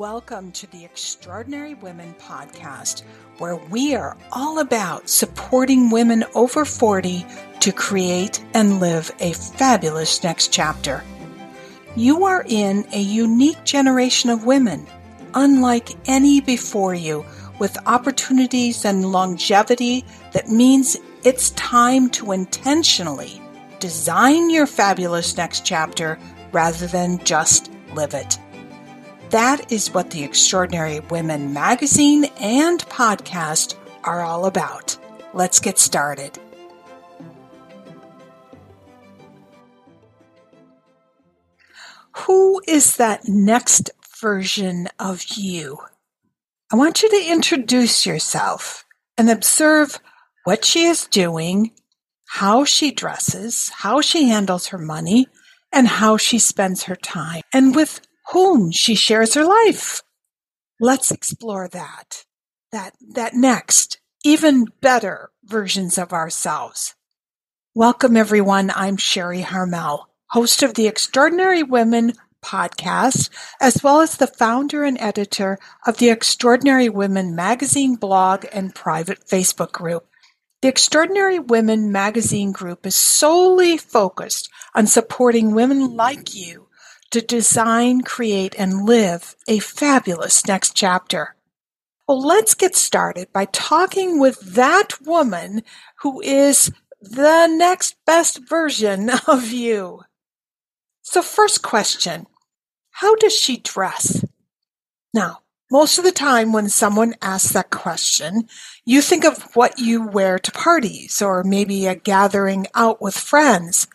Welcome to the Extraordinary Women podcast, where we are all about supporting women over 40 to create and live a fabulous next chapter. You are in a unique generation of women, unlike any before you, with opportunities and longevity that means it's time to intentionally design your fabulous next chapter rather than just live it. That is what the Extraordinary Women magazine and podcast are all about. Let's get started. Who is that next version of you? I want you to introduce yourself and observe what she is doing, how she dresses, how she handles her money, and how she spends her time, and with whom she shares her life. Let's explore that, that, that next, even better versions of ourselves. Welcome everyone. I'm Sherry Harmel, host of the Extraordinary Women podcast, as well as the founder and editor of the Extraordinary Women magazine blog and private Facebook group. The Extraordinary Women magazine group is solely focused on supporting women like you to design, create, and live a fabulous next chapter. Well, let's get started by talking with that woman who is the next best version of you. So, first question How does she dress? Now, most of the time when someone asks that question, you think of what you wear to parties or maybe a gathering out with friends.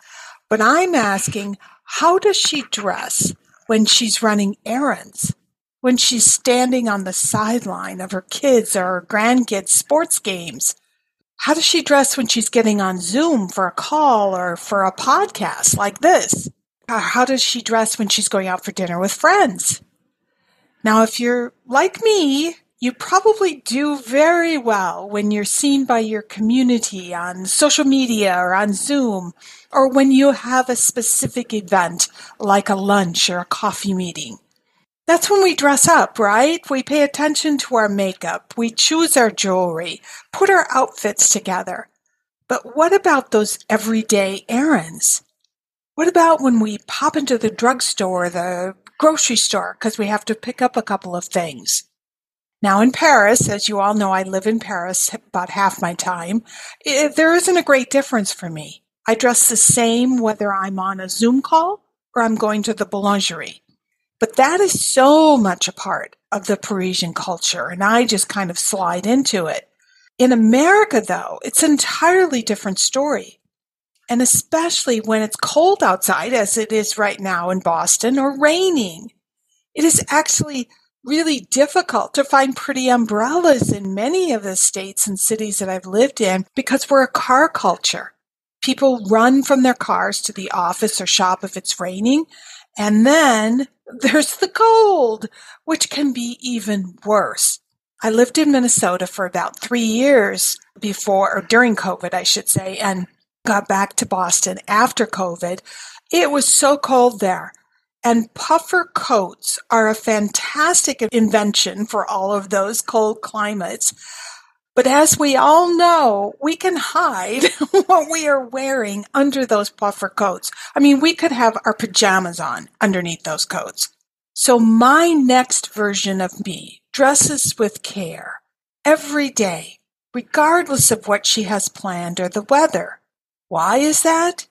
But I'm asking, how does she dress when she's running errands? When she's standing on the sideline of her kids or her grandkids' sports games? How does she dress when she's getting on Zoom for a call or for a podcast like this? How does she dress when she's going out for dinner with friends? Now, if you're like me, you probably do very well when you're seen by your community on social media or on Zoom or when you have a specific event like a lunch or a coffee meeting. That's when we dress up, right? We pay attention to our makeup. We choose our jewelry, put our outfits together. But what about those everyday errands? What about when we pop into the drugstore or the grocery store because we have to pick up a couple of things? Now in Paris, as you all know, I live in Paris about half my time. It, there isn't a great difference for me. I dress the same whether I'm on a Zoom call or I'm going to the boulangerie. But that is so much a part of the Parisian culture, and I just kind of slide into it. In America, though, it's an entirely different story. And especially when it's cold outside, as it is right now in Boston, or raining, it is actually really difficult to find pretty umbrellas in many of the states and cities that I've lived in because we're a car culture. People run from their cars to the office or shop if it's raining. And then there's the cold, which can be even worse. I lived in Minnesota for about three years before, or during COVID, I should say, and got back to Boston after COVID. It was so cold there. And puffer coats are a fantastic invention for all of those cold climates. But as we all know, we can hide what we are wearing under those puffer coats. I mean, we could have our pajamas on underneath those coats. So my next version of me dresses with care every day, regardless of what she has planned or the weather. Why is that?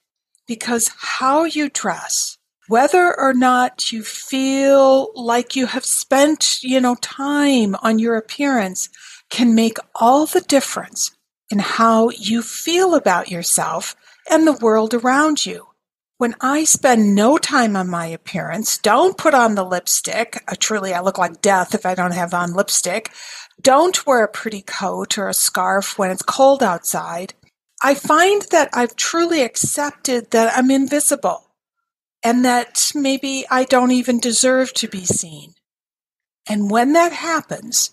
Because how you dress, whether or not you feel like you have spent, you know, time on your appearance can make all the difference in how you feel about yourself and the world around you. When I spend no time on my appearance, don't put on the lipstick. Uh, truly, I look like death if I don't have on lipstick. Don't wear a pretty coat or a scarf when it's cold outside. I find that I've truly accepted that I'm invisible and that maybe I don't even deserve to be seen. And when that happens,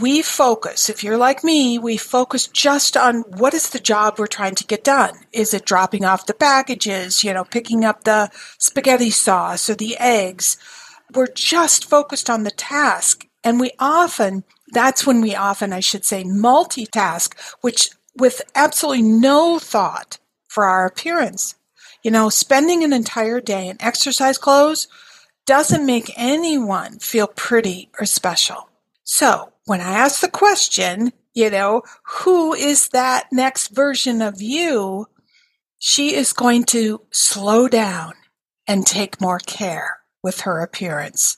we focus, if you're like me, we focus just on what is the job we're trying to get done. Is it dropping off the packages, you know, picking up the spaghetti sauce or the eggs? we're just focused on the task. And we often, that's when we often, I should say, multitask, which with absolutely no thought for our appearance. You know, spending an entire day in exercise clothes doesn't make anyone feel pretty or special. So when I ask the question, you know, who is that next version of you? She is going to slow down and take more care with her appearance.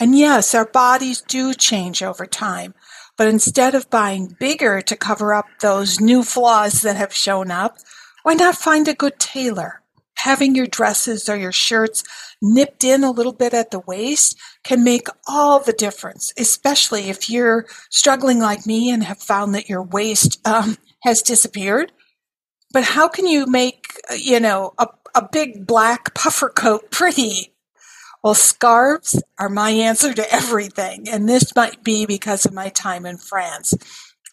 And yes, our bodies do change over time, but instead of buying bigger to cover up those new flaws that have shown up, why not find a good tailor? Having your dresses or your shirts nipped in a little bit at the waist can make all the difference, especially if you're struggling like me and have found that your waist um, has disappeared. But how can you make, you know, a, a big black puffer coat pretty? Well, scarves are my answer to everything. And this might be because of my time in France.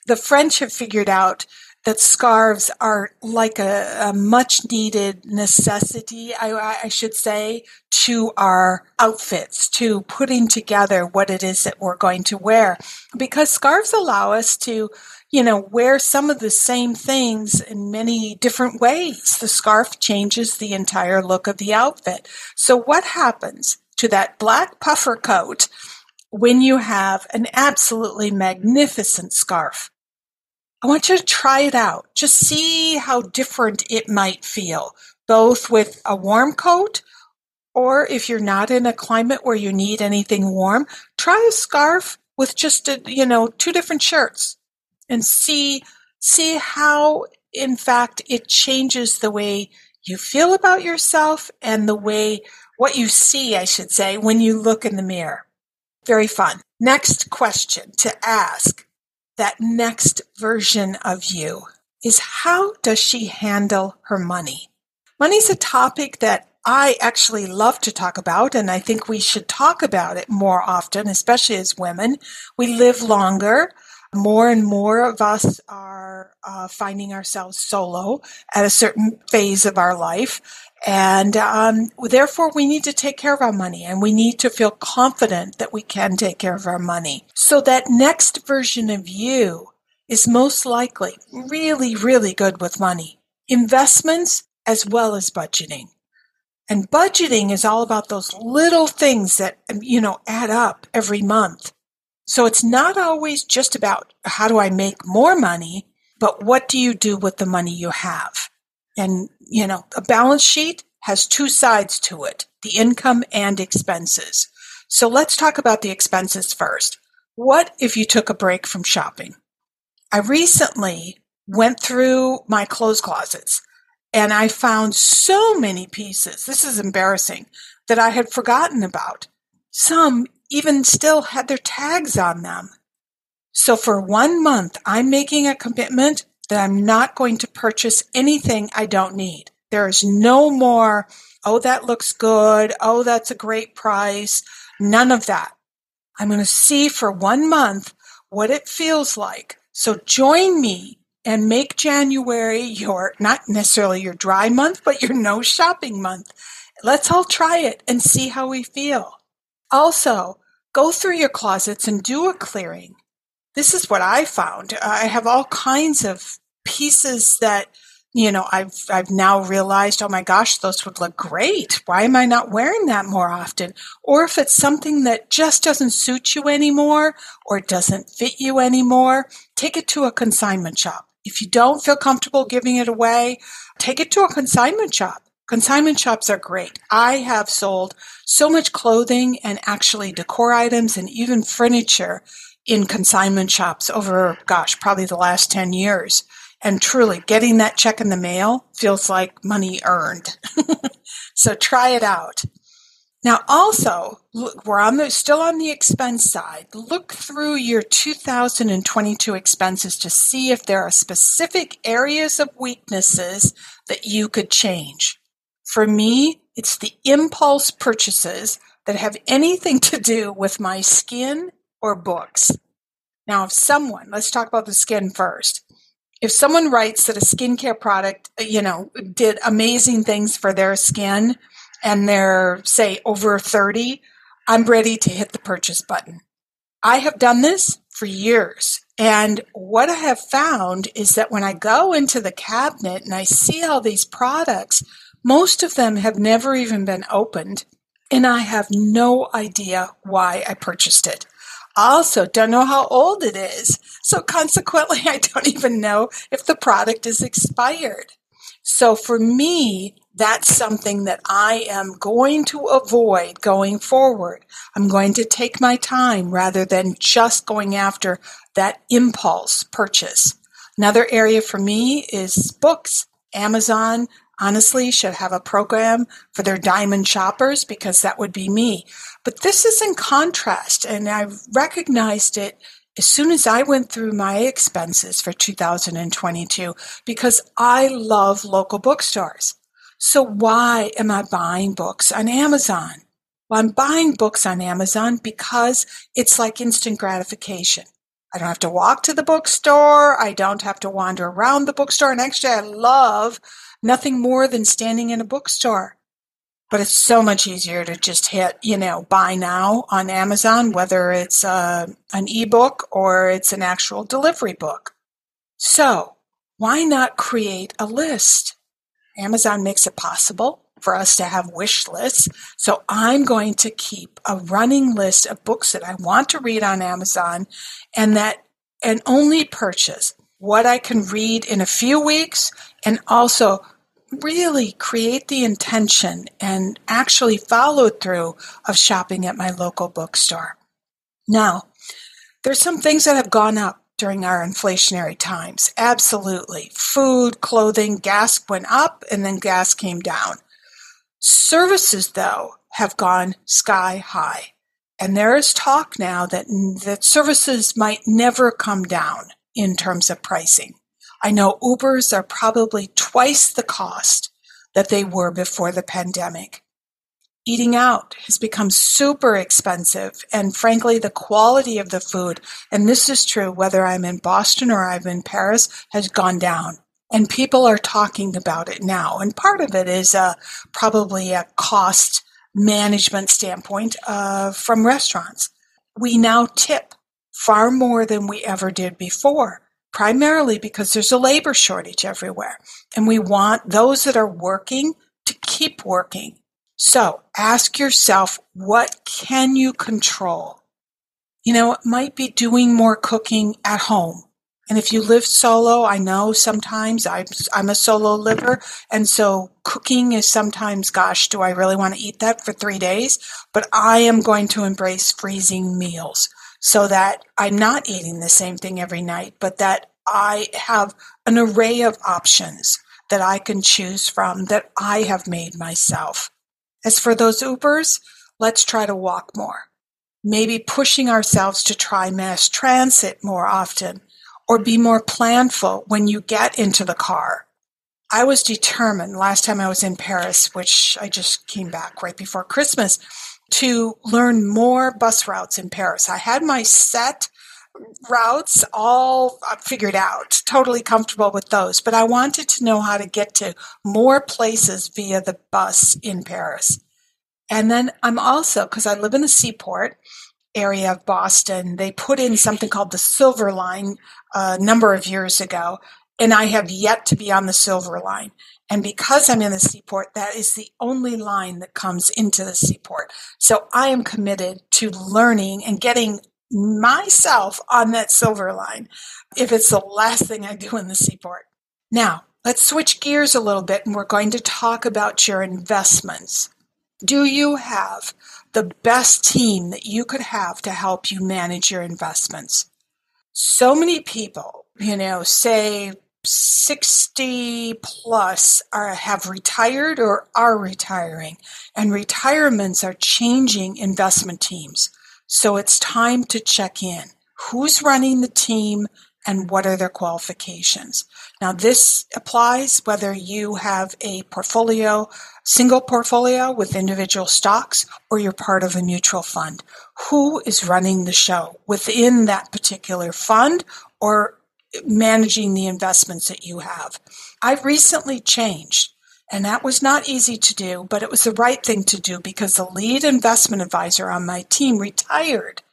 The French have figured out that scarves are like a, a much needed necessity, I, I, should say, to our outfits, to putting together what it is that we're going to wear. Because scarves allow us to, you know, wear some of the same things in many different ways. The scarf changes the entire look of the outfit. So what happens to that black puffer coat when you have an absolutely magnificent scarf? I want you to try it out. Just see how different it might feel, both with a warm coat or if you're not in a climate where you need anything warm, try a scarf with just a, you know, two different shirts and see see how in fact it changes the way you feel about yourself and the way what you see, I should say, when you look in the mirror. Very fun. Next question to ask that next version of you is how does she handle her money? Money's a topic that I actually love to talk about, and I think we should talk about it more often, especially as women. We live longer. More and more of us are uh, finding ourselves solo at a certain phase of our life. And um, therefore, we need to take care of our money and we need to feel confident that we can take care of our money. So that next version of you is most likely really, really good with money, investments as well as budgeting. And budgeting is all about those little things that, you know, add up every month. So it's not always just about how do I make more money, but what do you do with the money you have? And, you know, a balance sheet has two sides to it, the income and expenses. So let's talk about the expenses first. What if you took a break from shopping? I recently went through my clothes closets and I found so many pieces. This is embarrassing that I had forgotten about. Some even still had their tags on them. So for one month, I'm making a commitment that I'm not going to purchase anything I don't need. There is no more, oh, that looks good. Oh, that's a great price. None of that. I'm going to see for one month what it feels like. So join me and make January your, not necessarily your dry month, but your no shopping month. Let's all try it and see how we feel. Also, go through your closets and do a clearing this is what I found. I have all kinds of pieces that you know I've I've now realized, oh my gosh, those would look great. Why am I not wearing that more often? Or if it's something that just doesn't suit you anymore or doesn't fit you anymore, take it to a consignment shop. If you don't feel comfortable giving it away, take it to a consignment shop. Consignment shops are great. I have sold so much clothing and actually decor items and even furniture in consignment shops over, gosh, probably the last 10 years. And truly, getting that check in the mail feels like money earned. so try it out. Now, also, look, we're on the still on the expense side. Look through your 2022 expenses to see if there are specific areas of weaknesses that you could change. For me, it's the impulse purchases that have anything to do with my skin or books. Now, if someone, let's talk about the skin first. If someone writes that a skincare product, you know, did amazing things for their skin and they're, say, over 30, I'm ready to hit the purchase button. I have done this for years. And what I have found is that when I go into the cabinet and I see all these products, most of them have never even been opened. And I have no idea why I purchased it. Also don't know how old it is. So consequently, I don't even know if the product is expired. So for me, that's something that I am going to avoid going forward. I'm going to take my time rather than just going after that impulse purchase. Another area for me is books. Amazon honestly should have a program for their diamond shoppers because that would be me. But this is in contrast, and I recognized it as soon as I went through my expenses for 2022 because I love local bookstores. So why am I buying books on Amazon? Well, I'm buying books on Amazon because it's like instant gratification. I don't have to walk to the bookstore. I don't have to wander around the bookstore. And actually, I love nothing more than standing in a bookstore. But it's so much easier to just hit, you know, buy now on Amazon, whether it's uh, an ebook or it's an actual delivery book. So why not create a list? Amazon makes it possible for us to have wish lists. So I'm going to keep a running list of books that I want to read on Amazon and that and only purchase what I can read in a few weeks and also really create the intention and actually follow through of shopping at my local bookstore. Now, there's some things that have gone up during our inflationary times. Absolutely. Food, clothing, gas went up and then gas came down. Services, though, have gone sky high. And there is talk now that, that services might never come down in terms of pricing. I know Ubers are probably twice the cost that they were before the pandemic. Eating out has become super expensive and frankly the quality of the food and this is true whether i'm in boston or i'm in paris has gone down. And people are talking about it now and part of it is uh, probably a cost management standpoint uh, from restaurants. We now tip far more than we ever did before primarily because there's a labor shortage everywhere and we want those that are working to keep working so ask yourself, what can you control? You know, it might be doing more cooking at home. And if you live solo, I know sometimes I'm, I'm a solo liver. And so cooking is sometimes, gosh, do I really want to eat that for three days? But I am going to embrace freezing meals so that I'm not eating the same thing every night, but that I have an array of options that I can choose from that I have made myself. As for those Ubers, let's try to walk more. Maybe pushing ourselves to try mass transit more often or be more planful when you get into the car. I was determined last time I was in Paris, which I just came back right before Christmas, to learn more bus routes in Paris. I had my set routes all figured out, totally comfortable with those. But I wanted to know how to get to more places via the bus in Paris. And then I'm also, because I live in the seaport area of Boston, they put in something called the Silver Line uh, a number of years ago. And I have yet to be on the Silver Line. And because I'm in the seaport, that is the only line that comes into the seaport. So I am committed to learning and getting myself on that silver line if it's the last thing I do in the seaport. Now, let's switch gears a little bit and we're going to talk about your investments. Do you have the best team that you could have to help you manage your investments? So many people, you know, say 60 plus are have retired or are retiring and retirements are changing investment teams. So it's time to check in. Who's running the team and what are their qualifications? Now this applies whether you have a portfolio, single portfolio with individual stocks or you're part of a mutual fund. Who is running the show within that particular fund or managing the investments that you have? I've recently changed And that was not easy to do, but it was the right thing to do because the lead investment advisor on my team retired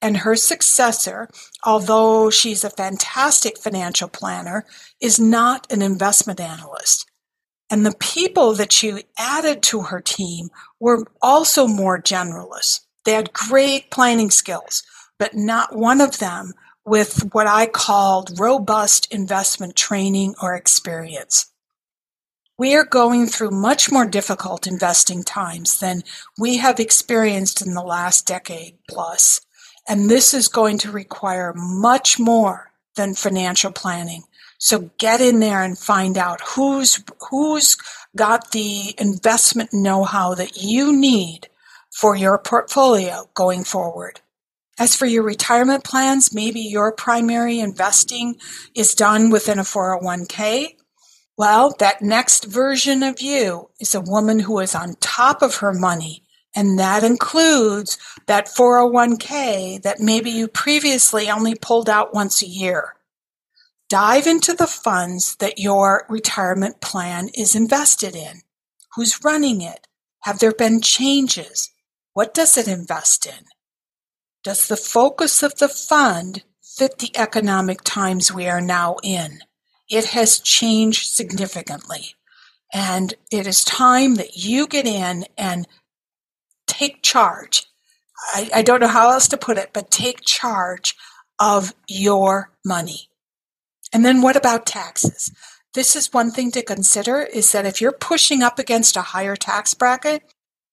and her successor, although she's a fantastic financial planner, is not an investment analyst. And the people that she added to her team were also more generalists. They had great planning skills, but not one of them with what I called robust investment training or experience. We are going through much more difficult investing times than we have experienced in the last decade. And this is going to require much more than financial planning. So get in there and find out who's, who's got the investment know-how that you need for your portfolio going forward. As for your retirement plans, maybe your primary investing is done within a 401k. Well, that next version of you is a woman who is on top of her money and that includes that 401k that maybe you previously only pulled out once a year. Dive into the funds that your retirement plan is invested in. Who's running it? Have there been changes? What does it invest in? Does the focus of the fund fit the economic times we are now in? It has changed significantly. And it is time that you get in and take charge. I, I don't know how else to put it, but take charge of your money. And then what about taxes? This is one thing to consider is that if you're pushing up against a higher tax bracket,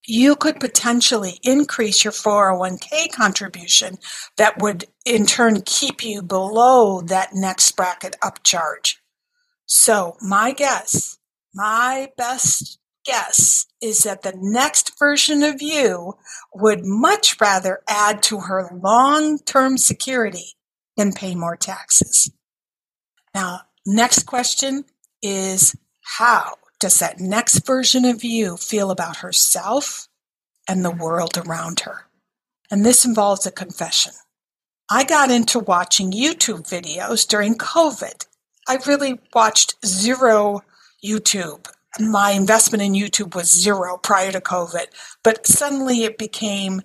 you could potentially increase your 401k contribution that would in turn keep you below that next bracket upcharge. So my guess, my best guess is that the next version of you would much rather add to her long-term security than pay more taxes. Now, next question is how does that next version of you feel about herself and the world around her? And this involves a confession. I got into watching YouTube videos during COVID. I really watched zero YouTube my investment in YouTube was zero prior to COVID, but suddenly it became,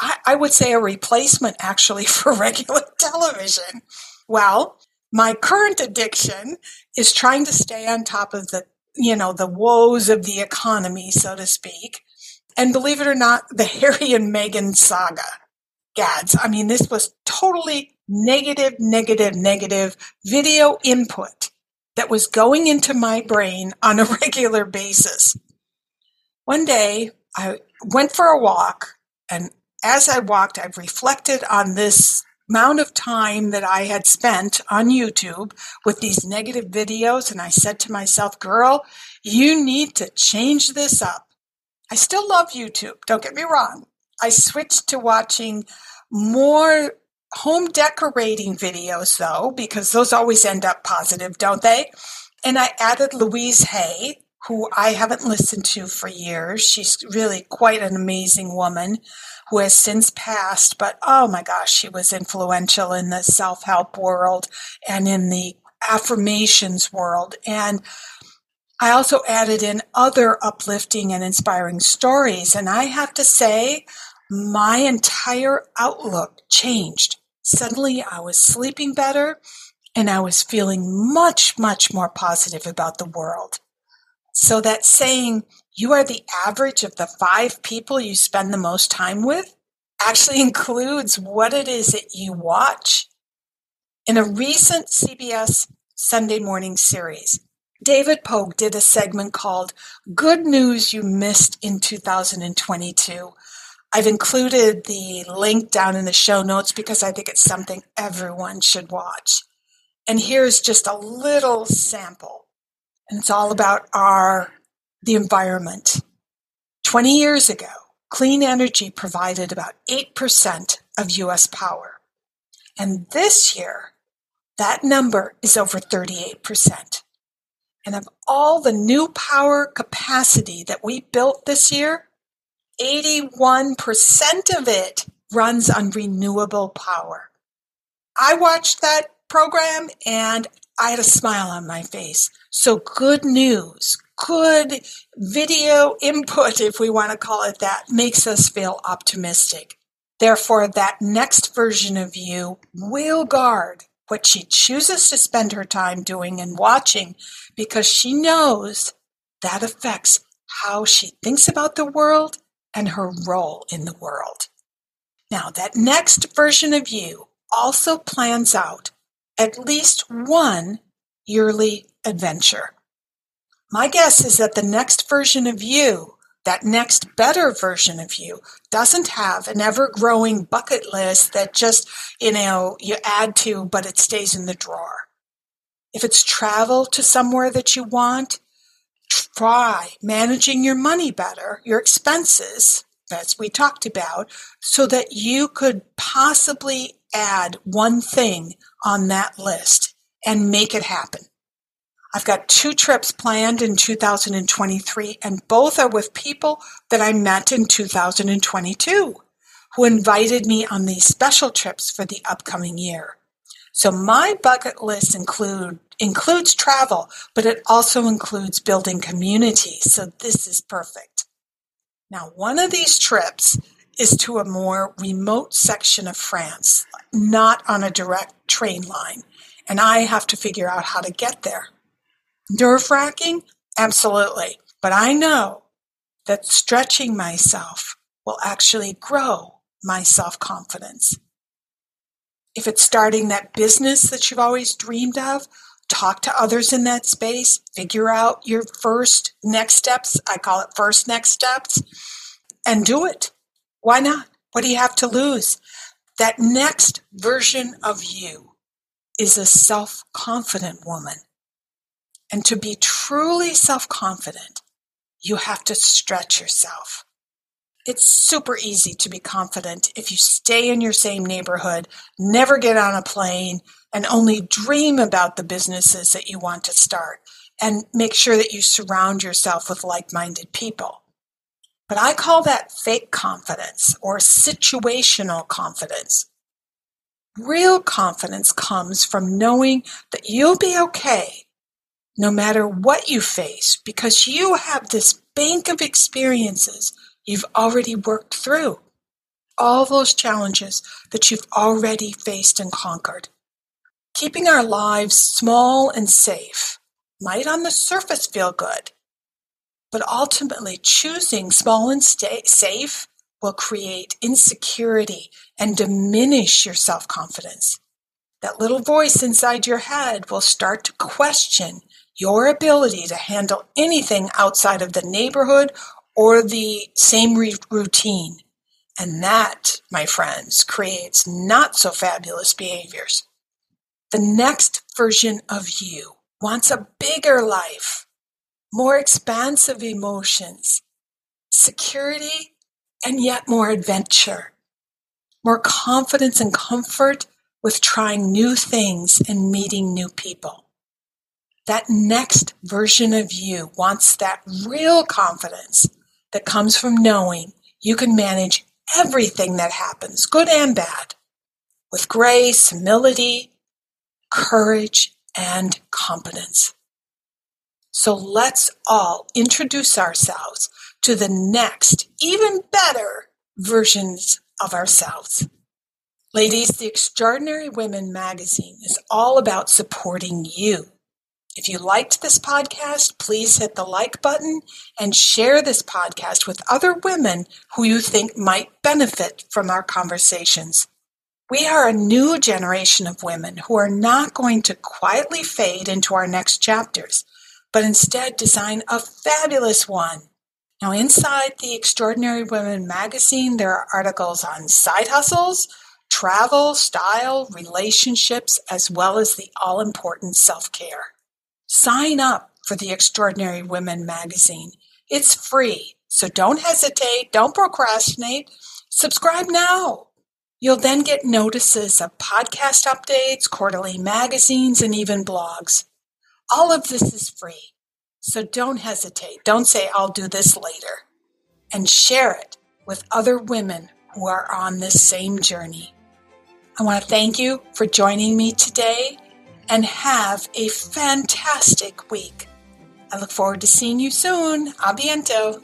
I, I would say, a replacement actually for regular television. Well, my current addiction is trying to stay on top of the, you know, the woes of the economy, so to speak. And believe it or not, the Harry and Meghan saga. Gads. I mean, this was totally negative, negative, negative video input that was going into my brain on a regular basis. One day I went for a walk and as I walked, I reflected on this amount of time that I had spent on YouTube with these negative videos. And I said to myself, girl, you need to change this up. I still love YouTube. Don't get me wrong. I switched to watching more home decorating videos though, because those always end up positive, don't they? And I added Louise Hay, who I haven't listened to for years. She's really quite an amazing woman who has since passed, but oh my gosh, she was influential in the self help world and in the affirmations world. And I also added in other uplifting and inspiring stories. And I have to say, my entire outlook changed. Suddenly I was sleeping better and I was feeling much, much more positive about the world. So that saying, you are the average of the five people you spend the most time with actually includes what it is that you watch. In a recent CBS Sunday morning series, David Pogue did a segment called Good News You Missed in 2022 I've included the link down in the show notes because I think it's something everyone should watch. And here's just a little sample. And it's all about our, the environment. 20 years ago, clean energy provided about 8% of US power. And this year, that number is over 38%. And of all the new power capacity that we built this year, 81% of it runs on renewable power. I watched that program and I had a smile on my face. So good news, good video input, if we want to call it that, makes us feel optimistic. Therefore, that next version of you will guard what she chooses to spend her time doing and watching because she knows that affects how she thinks about the world and her role in the world. Now, that next version of you also plans out at least one yearly adventure. My guess is that the next version of you, that next better version of you, doesn't have an ever growing bucket list that just, you know, you add to, but it stays in the drawer. If it's travel to somewhere that you want, try managing your money better, your expenses, as we talked about, so that you could possibly add one thing on that list and make it happen. I've got two trips planned in 2023, and both are with people that I met in 2022 who invited me on these special trips for the upcoming year. So my bucket list include includes travel, but it also includes building community. So this is perfect. Now, one of these trips is to a more remote section of France, not on a direct train line, and I have to figure out how to get there. Nerve wracking? Absolutely. But I know that stretching myself will actually grow my self confidence. If it's starting that business that you've always dreamed of, talk to others in that space, figure out your first next steps. I call it first next steps and do it. Why not? What do you have to lose? That next version of you is a self confident woman. And to be truly self confident, you have to stretch yourself. It's super easy to be confident if you stay in your same neighborhood, never get on a plane, and only dream about the businesses that you want to start, and make sure that you surround yourself with like minded people. But I call that fake confidence or situational confidence. Real confidence comes from knowing that you'll be okay no matter what you face because you have this bank of experiences you've already worked through. All those challenges that you've already faced and conquered. Keeping our lives small and safe might on the surface feel good, but ultimately choosing small and stay safe will create insecurity and diminish your self-confidence. That little voice inside your head will start to question your ability to handle anything outside of the neighborhood or the same routine. And that, my friends, creates not so fabulous behaviors. The next version of you wants a bigger life, more expansive emotions, security, and yet more adventure, more confidence and comfort with trying new things and meeting new people that next version of you wants that real confidence that comes from knowing you can manage everything that happens, good and bad, with grace, humility, courage, and competence. So let's all introduce ourselves to the next, even better versions of ourselves. Ladies, the Extraordinary Women magazine is all about supporting you if you liked this podcast, please hit the like button and share this podcast with other women who you think might benefit from our conversations. We are a new generation of women who are not going to quietly fade into our next chapters, but instead design a fabulous one. Now, inside the Extraordinary Women magazine, there are articles on side hustles, travel, style, relationships, as well as the all important self care. Sign up for the Extraordinary Women magazine. It's free, so don't hesitate, don't procrastinate. Subscribe now. You'll then get notices of podcast updates, quarterly magazines, and even blogs. All of this is free, so don't hesitate. Don't say, I'll do this later. And share it with other women who are on this same journey. I want to thank you for joining me today and have a fantastic week. I look forward to seeing you soon. A biento.